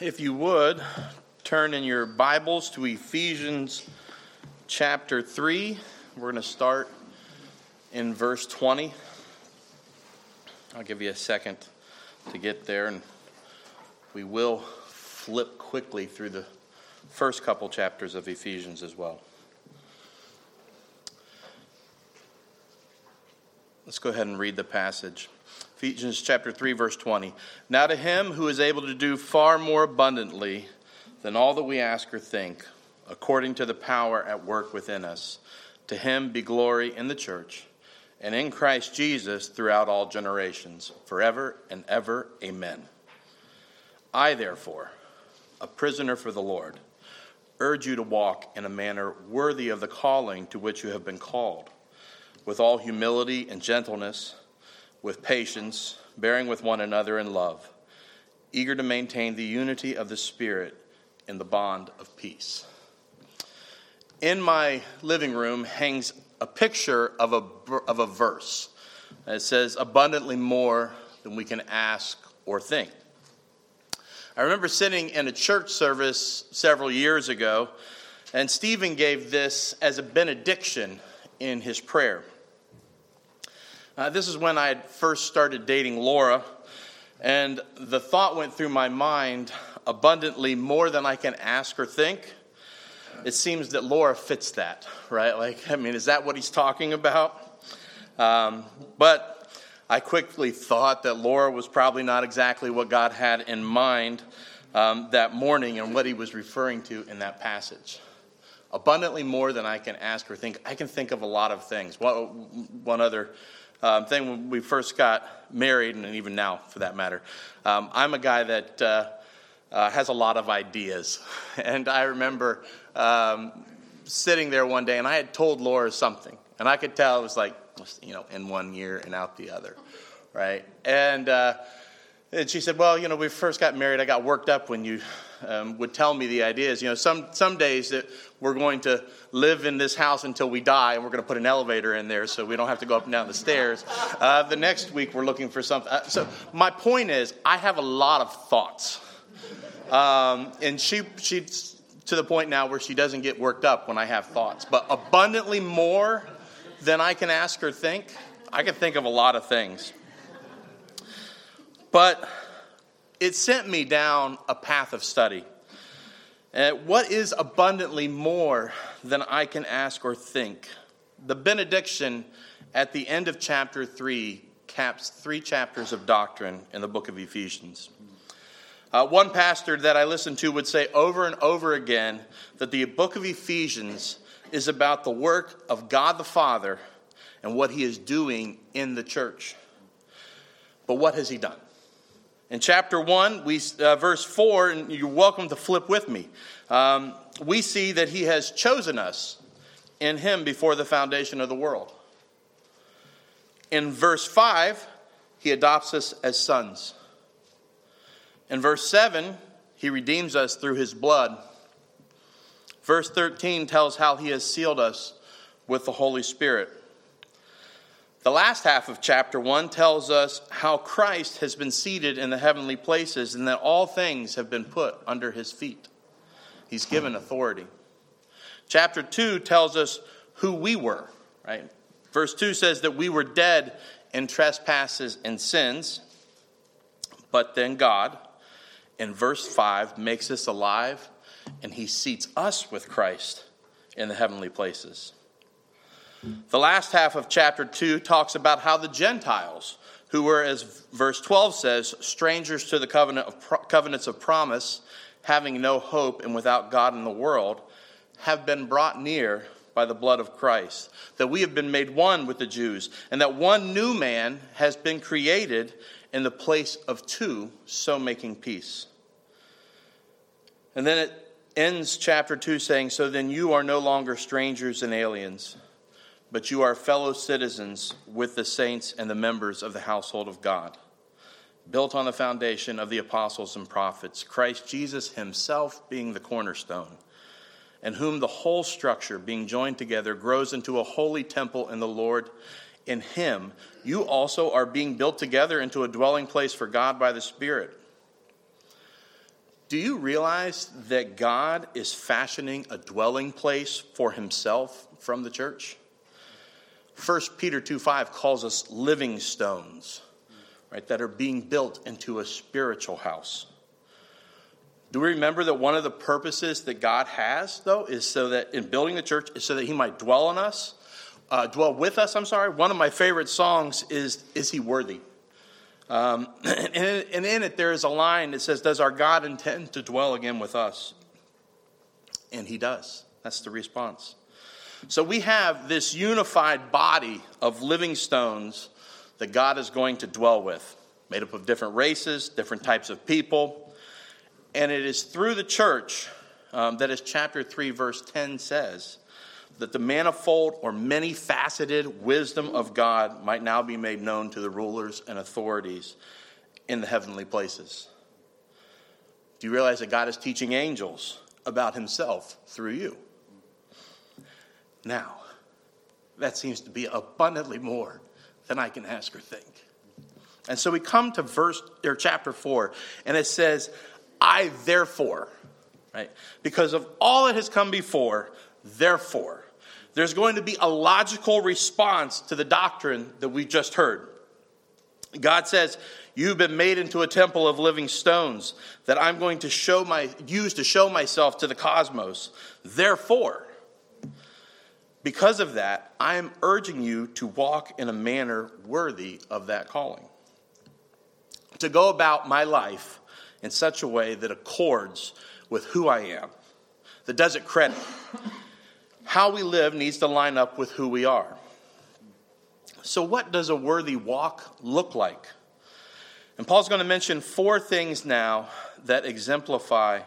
if you would, turn in your Bibles to Ephesians chapter 3. We're going to start in verse 20. I'll give you a second to get there, and we will flip quickly through the first couple chapters of Ephesians as well. Let's go ahead and read the passage. Ephesians chapter 3 verse 20. Now to him who is able to do far more abundantly than all that we ask or think, according to the power at work within us, to him be glory in the church and in Christ Jesus throughout all generations, forever and ever. Amen. I therefore, a prisoner for the Lord, urge you to walk in a manner worthy of the calling to which you have been called, with all humility and gentleness with patience, bearing with one another in love, eager to maintain the unity of the Spirit in the bond of peace. In my living room hangs a picture of a, of a verse. It says, abundantly more than we can ask or think. I remember sitting in a church service several years ago, and Stephen gave this as a benediction in his prayer. Uh, this is when I had first started dating Laura, and the thought went through my mind abundantly more than I can ask or think. It seems that Laura fits that, right? Like, I mean, is that what he's talking about? Um, but I quickly thought that Laura was probably not exactly what God had in mind um, that morning and what he was referring to in that passage abundantly more than I can ask or think. I can think of a lot of things. One, one other um, thing when we first got married, and even now for that matter. Um, I'm a guy that uh, uh, has a lot of ideas. And I remember um, sitting there one day, and I had told Laura something, and I could tell it was like, you know, in one ear and out the other, right? And, uh, and she said, Well, you know, we first got married, I got worked up when you um, would tell me the ideas. You know, some, some days that we're going to live in this house until we die, and we're going to put an elevator in there so we don't have to go up and down the stairs. Uh, the next week, we're looking for something. Uh, so, my point is, I have a lot of thoughts. Um, and she, she's to the point now where she doesn't get worked up when I have thoughts, but abundantly more than I can ask or think. I can think of a lot of things. But it sent me down a path of study. Uh, what is abundantly more than I can ask or think? The benediction at the end of chapter 3 caps three chapters of doctrine in the book of Ephesians. Uh, one pastor that I listened to would say over and over again that the book of Ephesians is about the work of God the Father and what he is doing in the church. But what has he done? In chapter 1, we, uh, verse 4, and you're welcome to flip with me, um, we see that he has chosen us in him before the foundation of the world. In verse 5, he adopts us as sons. In verse 7, he redeems us through his blood. Verse 13 tells how he has sealed us with the Holy Spirit. The last half of chapter 1 tells us how Christ has been seated in the heavenly places and that all things have been put under his feet. He's given authority. Chapter 2 tells us who we were, right? Verse 2 says that we were dead in trespasses and sins, but then God, in verse 5, makes us alive and he seats us with Christ in the heavenly places. The last half of chapter 2 talks about how the Gentiles, who were, as verse 12 says, strangers to the covenant of, covenants of promise, having no hope and without God in the world, have been brought near by the blood of Christ. That we have been made one with the Jews, and that one new man has been created in the place of two, so making peace. And then it ends chapter 2 saying, So then you are no longer strangers and aliens but you are fellow citizens with the saints and the members of the household of God, built on the foundation of the apostles and prophets, Christ Jesus himself being the cornerstone, and whom the whole structure, being joined together, grows into a holy temple in the Lord. In him, you also are being built together into a dwelling place for God by the Spirit. Do you realize that God is fashioning a dwelling place for himself from the church? 1 Peter 2 5 calls us living stones, right, that are being built into a spiritual house. Do we remember that one of the purposes that God has, though, is so that in building the church, is so that He might dwell on us, uh, dwell with us? I'm sorry. One of my favorite songs is "Is He Worthy?" Um, and, and in it, there is a line that says, "Does our God intend to dwell again with us?" And He does. That's the response. So we have this unified body of living stones that God is going to dwell with, made up of different races, different types of people. And it is through the church um, that, as chapter 3, verse 10 says, that the manifold or many faceted wisdom of God might now be made known to the rulers and authorities in the heavenly places. Do you realize that God is teaching angels about himself through you? Now, that seems to be abundantly more than I can ask or think. And so we come to verse or chapter 4 and it says, I therefore, right? Because of all that has come before, therefore, there's going to be a logical response to the doctrine that we just heard. God says, You've been made into a temple of living stones that I'm going to show my use to show myself to the cosmos. Therefore, because of that, I am urging you to walk in a manner worthy of that calling. To go about my life in such a way that accords with who I am, that does it credit. How we live needs to line up with who we are. So, what does a worthy walk look like? And Paul's going to mention four things now that exemplify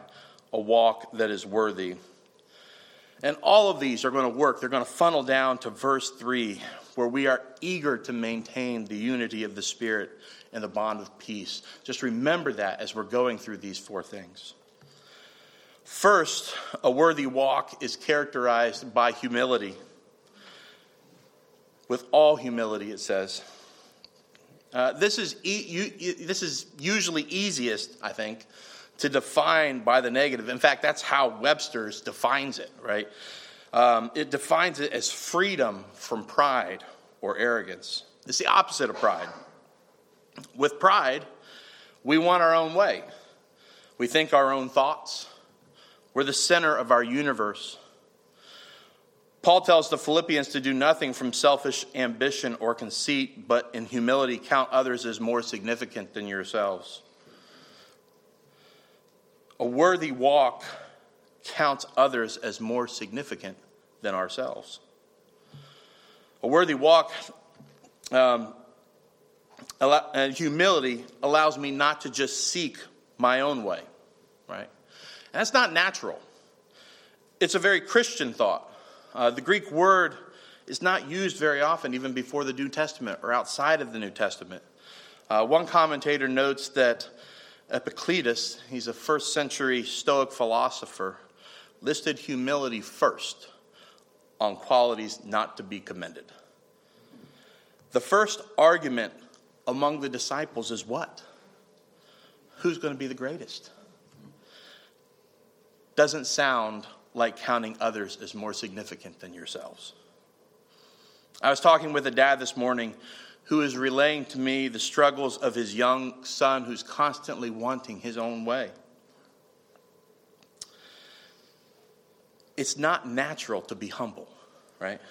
a walk that is worthy. And all of these are going to work. They're going to funnel down to verse 3, where we are eager to maintain the unity of the Spirit and the bond of peace. Just remember that as we're going through these four things. First, a worthy walk is characterized by humility. With all humility, it says. Uh, this, is e- you, this is usually easiest, I think, to define by the negative. In fact, that's how Webster's defines it, right? Um, it defines it as freedom from pride or arrogance. It's the opposite of pride. With pride, we want our own way. We think our own thoughts. We're the center of our universe. Paul tells the Philippians to do nothing from selfish ambition or conceit, but in humility count others as more significant than yourselves. A worthy walk counts others as more significant than ourselves. A worthy walk um, and humility allows me not to just seek my own way, right? And that's not natural. It's a very Christian thought. Uh, the Greek word is not used very often, even before the New Testament or outside of the New Testament. Uh, one commentator notes that Epictetus, he's a first century Stoic philosopher, listed humility first on qualities not to be commended. The first argument among the disciples is what? Who's going to be the greatest? Doesn't sound like counting others as more significant than yourselves. I was talking with a dad this morning who is relaying to me the struggles of his young son who's constantly wanting his own way. It's not natural to be humble, right?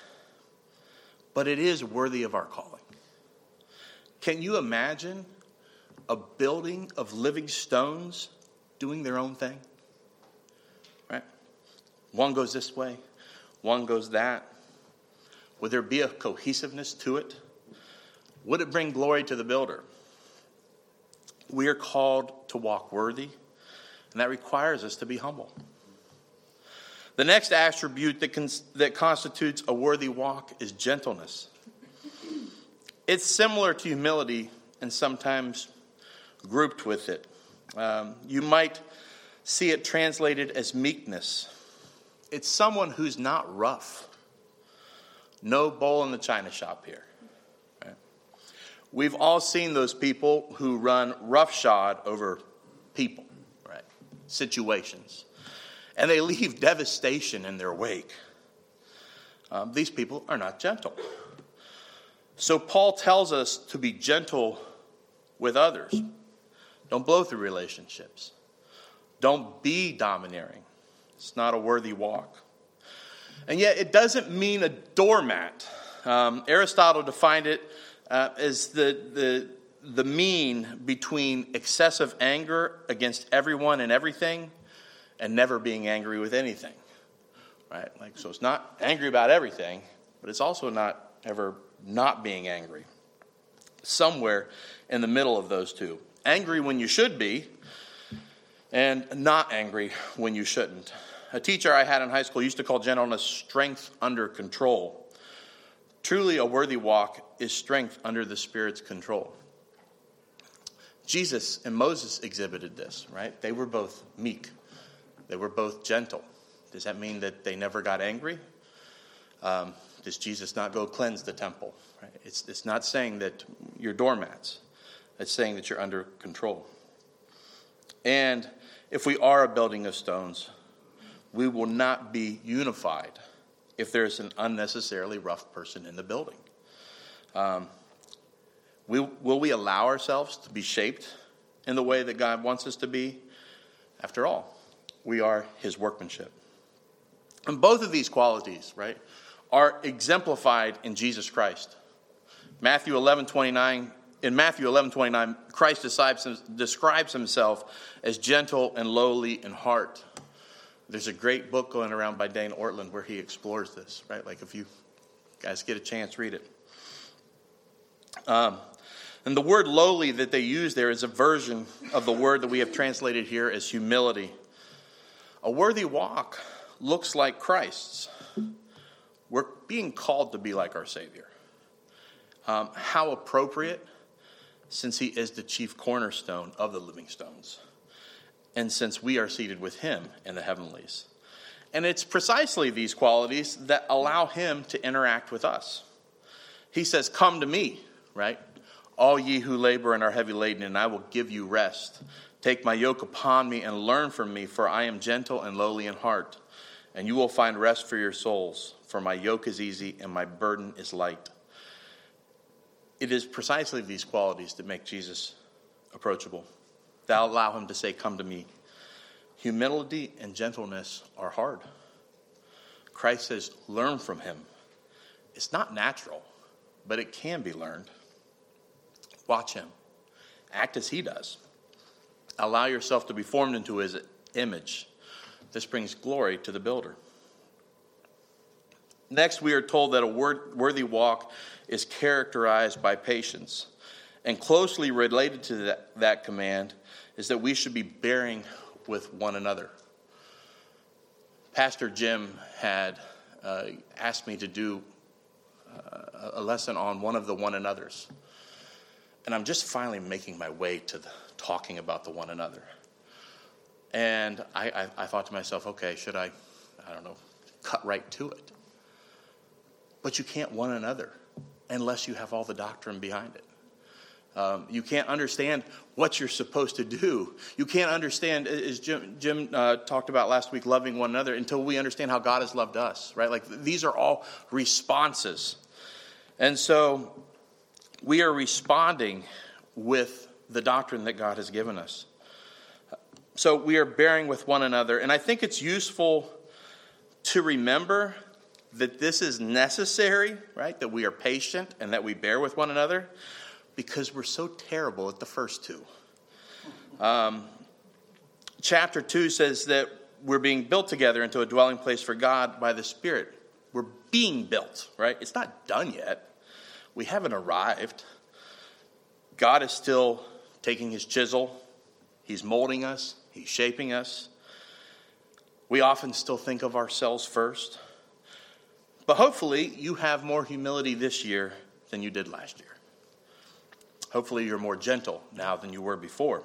But it is worthy of our calling. Can you imagine a building of living stones doing their own thing? Right? One goes this way, one goes that. Would there be a cohesiveness to it? Would it bring glory to the builder? We are called to walk worthy, and that requires us to be humble. The next attribute that, cons- that constitutes a worthy walk is gentleness. It's similar to humility and sometimes grouped with it. Um, you might see it translated as meekness. It's someone who's not rough. No bull in the china shop here. We've all seen those people who run roughshod over people, right? situations, and they leave devastation in their wake. Um, these people are not gentle. So, Paul tells us to be gentle with others. Don't blow through relationships. Don't be domineering. It's not a worthy walk. And yet, it doesn't mean a doormat. Um, Aristotle defined it uh, as the, the, the mean between excessive anger against everyone and everything and never being angry with anything. Right? Like, so it's not angry about everything, but it's also not ever not being angry. Somewhere in the middle of those two. Angry when you should be, and not angry when you shouldn't. A teacher I had in high school used to call gentleness strength under control. Truly, a worthy walk is strength under the Spirit's control. Jesus and Moses exhibited this, right? They were both meek, they were both gentle. Does that mean that they never got angry? Um, does Jesus not go cleanse the temple? It's, it's not saying that you're doormats, it's saying that you're under control. And if we are a building of stones, we will not be unified if there's an unnecessarily rough person in the building. Um, will we allow ourselves to be shaped in the way that God wants us to be? After all, we are His workmanship. And both of these qualities, right, are exemplified in Jesus Christ. Matthew 11 29 in Matthew 11 29, Christ describes himself as gentle and lowly in heart. There's a great book going around by Dane Ortlund where he explores this, right? Like if you guys get a chance, read it. Um, and the word lowly that they use there is a version of the word that we have translated here as humility. A worthy walk looks like Christ's. We're being called to be like our Savior. Um, how appropriate since he is the chief cornerstone of the living stones, and since we are seated with him in the heavenlies. And it's precisely these qualities that allow him to interact with us. He says, Come to me, right? All ye who labor and are heavy laden, and I will give you rest. Take my yoke upon me and learn from me, for I am gentle and lowly in heart, and you will find rest for your souls. For my yoke is easy and my burden is light. It is precisely these qualities that make Jesus approachable, that allow him to say, Come to me. Humility and gentleness are hard. Christ says, Learn from him. It's not natural, but it can be learned. Watch him, act as he does. Allow yourself to be formed into his image. This brings glory to the builder. Next, we are told that a worthy walk is characterized by patience. And closely related to that, that command is that we should be bearing with one another. Pastor Jim had uh, asked me to do uh, a lesson on one of the one another's. And I'm just finally making my way to the, talking about the one another. And I, I, I thought to myself, okay, should I, I don't know, cut right to it? But you can't one another unless you have all the doctrine behind it. Um, you can't understand what you're supposed to do. You can't understand, as Jim, Jim uh, talked about last week, loving one another until we understand how God has loved us, right? Like these are all responses. And so we are responding with the doctrine that God has given us. So we are bearing with one another. And I think it's useful to remember that this is necessary, right? That we are patient and that we bear with one another because we're so terrible at the first two. Um, chapter 2 says that we're being built together into a dwelling place for God by the Spirit. We're being built, right? It's not done yet. We haven't arrived. God is still taking his chisel, he's molding us, he's shaping us. We often still think of ourselves first. But hopefully, you have more humility this year than you did last year. Hopefully, you're more gentle now than you were before.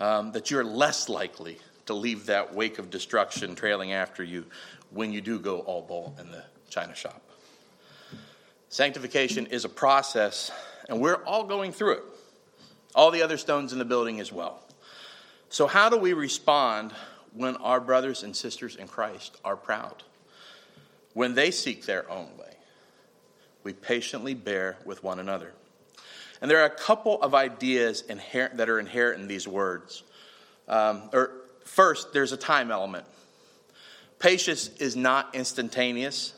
Um, that you're less likely to leave that wake of destruction trailing after you when you do go all ball in the china shop. Sanctification is a process, and we're all going through it. All the other stones in the building as well. So, how do we respond when our brothers and sisters in Christ are proud? When they seek their own way, we patiently bear with one another. And there are a couple of ideas inherent, that are inherent in these words. Um, or first, there's a time element. Patience is not instantaneous.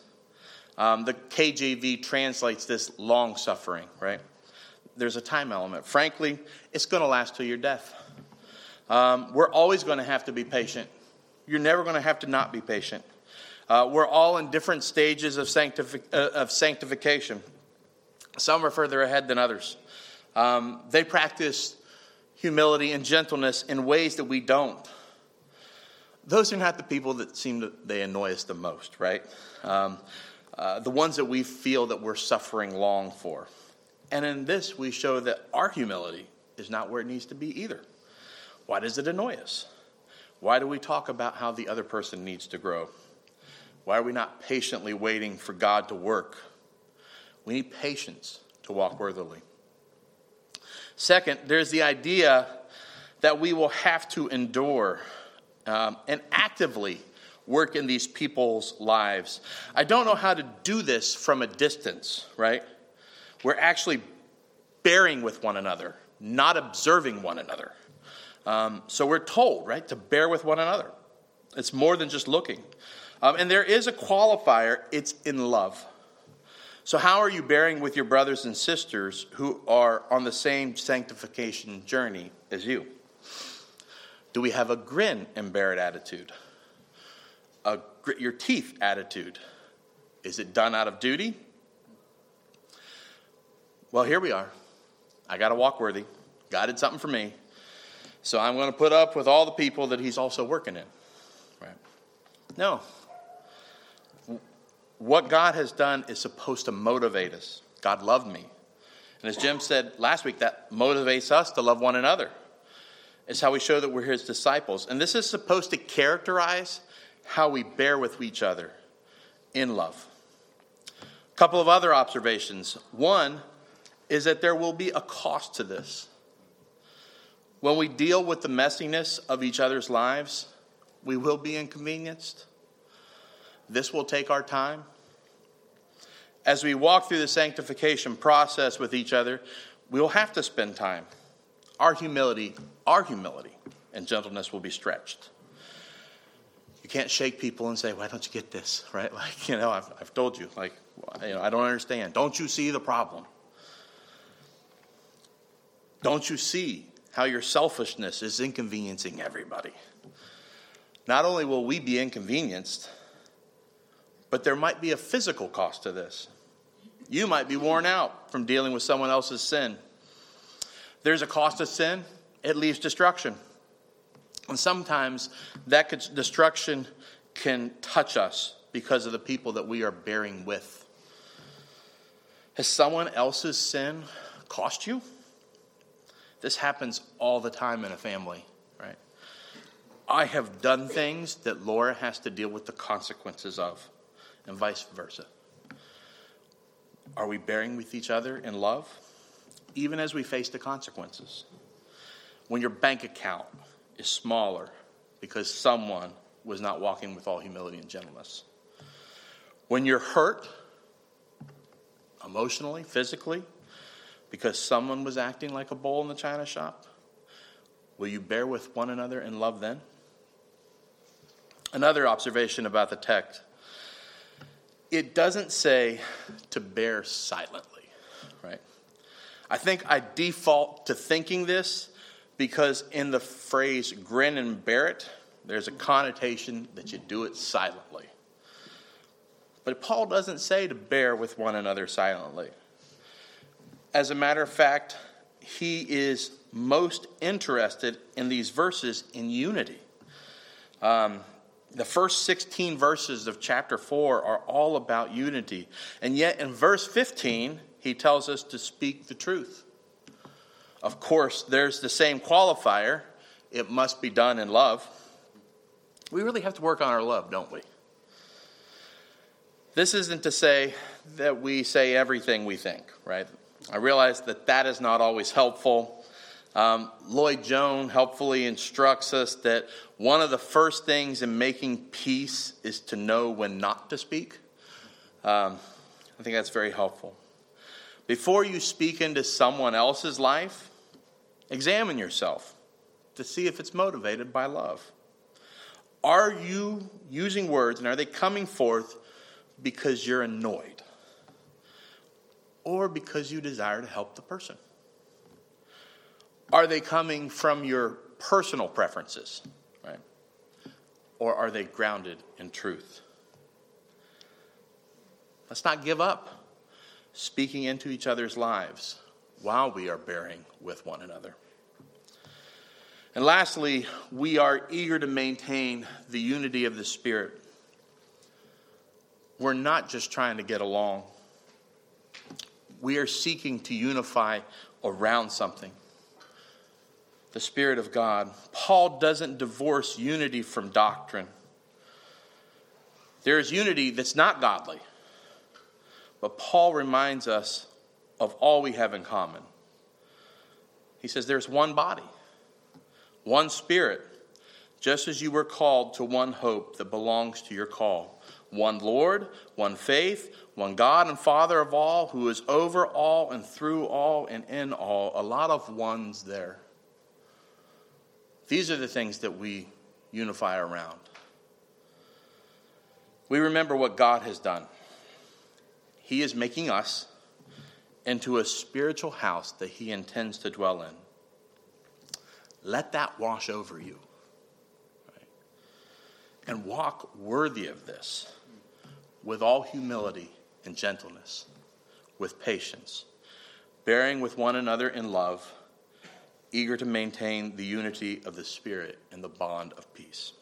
Um, the KJV translates this long suffering, right? There's a time element. Frankly, it's going to last till your death. Um, we're always going to have to be patient. You're never going to have to not be patient. Uh, we're all in different stages of, sanctifi- uh, of sanctification. Some are further ahead than others. Um, they practice humility and gentleness in ways that we don't. Those are not the people that seem to they annoy us the most, right? Um, uh, the ones that we feel that we're suffering long for. And in this, we show that our humility is not where it needs to be either. Why does it annoy us? Why do we talk about how the other person needs to grow? Why are we not patiently waiting for God to work? We need patience to walk worthily. Second, there's the idea that we will have to endure um, and actively work in these people's lives. I don't know how to do this from a distance, right? We're actually bearing with one another, not observing one another. Um, so we're told, right, to bear with one another. It's more than just looking. Um, and there is a qualifier it's in love. So, how are you bearing with your brothers and sisters who are on the same sanctification journey as you? Do we have a grin and bear it attitude? A grit your teeth attitude? Is it done out of duty? Well, here we are. I got to walk worthy. God did something for me. So I'm going to put up with all the people that He's also working in. Right? No, what God has done is supposed to motivate us. God loved me. And as Jim said last week, that motivates us to love one another. It's how we show that we're his disciples. And this is supposed to characterize how we bear with each other in love. A couple of other observations. One is that there will be a cost to this. When we deal with the messiness of each other's lives, we will be inconvenienced. This will take our time as we walk through the sanctification process with each other, we will have to spend time. Our humility, our humility and gentleness will be stretched. You can't shake people and say, "Why don't you get this?" Right? Like you know, I've, I've told you, like you know, I don't understand. Don't you see the problem? Don't you see how your selfishness is inconveniencing everybody? Not only will we be inconvenienced, but there might be a physical cost to this. You might be worn out from dealing with someone else's sin. There's a cost of sin, it leaves destruction. And sometimes that destruction can touch us because of the people that we are bearing with. Has someone else's sin cost you? This happens all the time in a family, right? I have done things that Laura has to deal with the consequences of, and vice versa. Are we bearing with each other in love? Even as we face the consequences. When your bank account is smaller because someone was not walking with all humility and gentleness. When you're hurt emotionally, physically, because someone was acting like a bull in the china shop, will you bear with one another in love then? Another observation about the text it doesn't say to bear silently, right? I think I default to thinking this because in the phrase grin and bear it, there's a connotation that you do it silently. But Paul doesn't say to bear with one another silently. As a matter of fact, he is most interested in these verses in unity. Um, the first 16 verses of chapter 4 are all about unity. And yet in verse 15, he tells us to speak the truth. Of course, there's the same qualifier it must be done in love. We really have to work on our love, don't we? This isn't to say that we say everything we think, right? I realize that that is not always helpful. Um, Lloyd Jones helpfully instructs us that one of the first things in making peace is to know when not to speak. Um, I think that's very helpful. Before you speak into someone else's life, examine yourself to see if it's motivated by love. Are you using words and are they coming forth because you're annoyed or because you desire to help the person? Are they coming from your personal preferences, right? Or are they grounded in truth? Let's not give up speaking into each other's lives while we are bearing with one another. And lastly, we are eager to maintain the unity of the Spirit. We're not just trying to get along, we are seeking to unify around something the Spirit of God. Paul doesn't divorce unity from doctrine. There is unity that's not godly, but Paul reminds us of all we have in common. He says there's one body one Spirit, just as you were called to one hope that belongs to your call. One Lord, one faith, one God and Father of all, who is over all and through all and in all. A lot of ones there. These are the things that we unify around. We remember what God has done. He is making us into a spiritual house that He intends to dwell in let that wash over you. Right? And walk worthy of this with all humility and gentleness, with patience, bearing with one another in love, eager to maintain the unity of the Spirit and the bond of peace.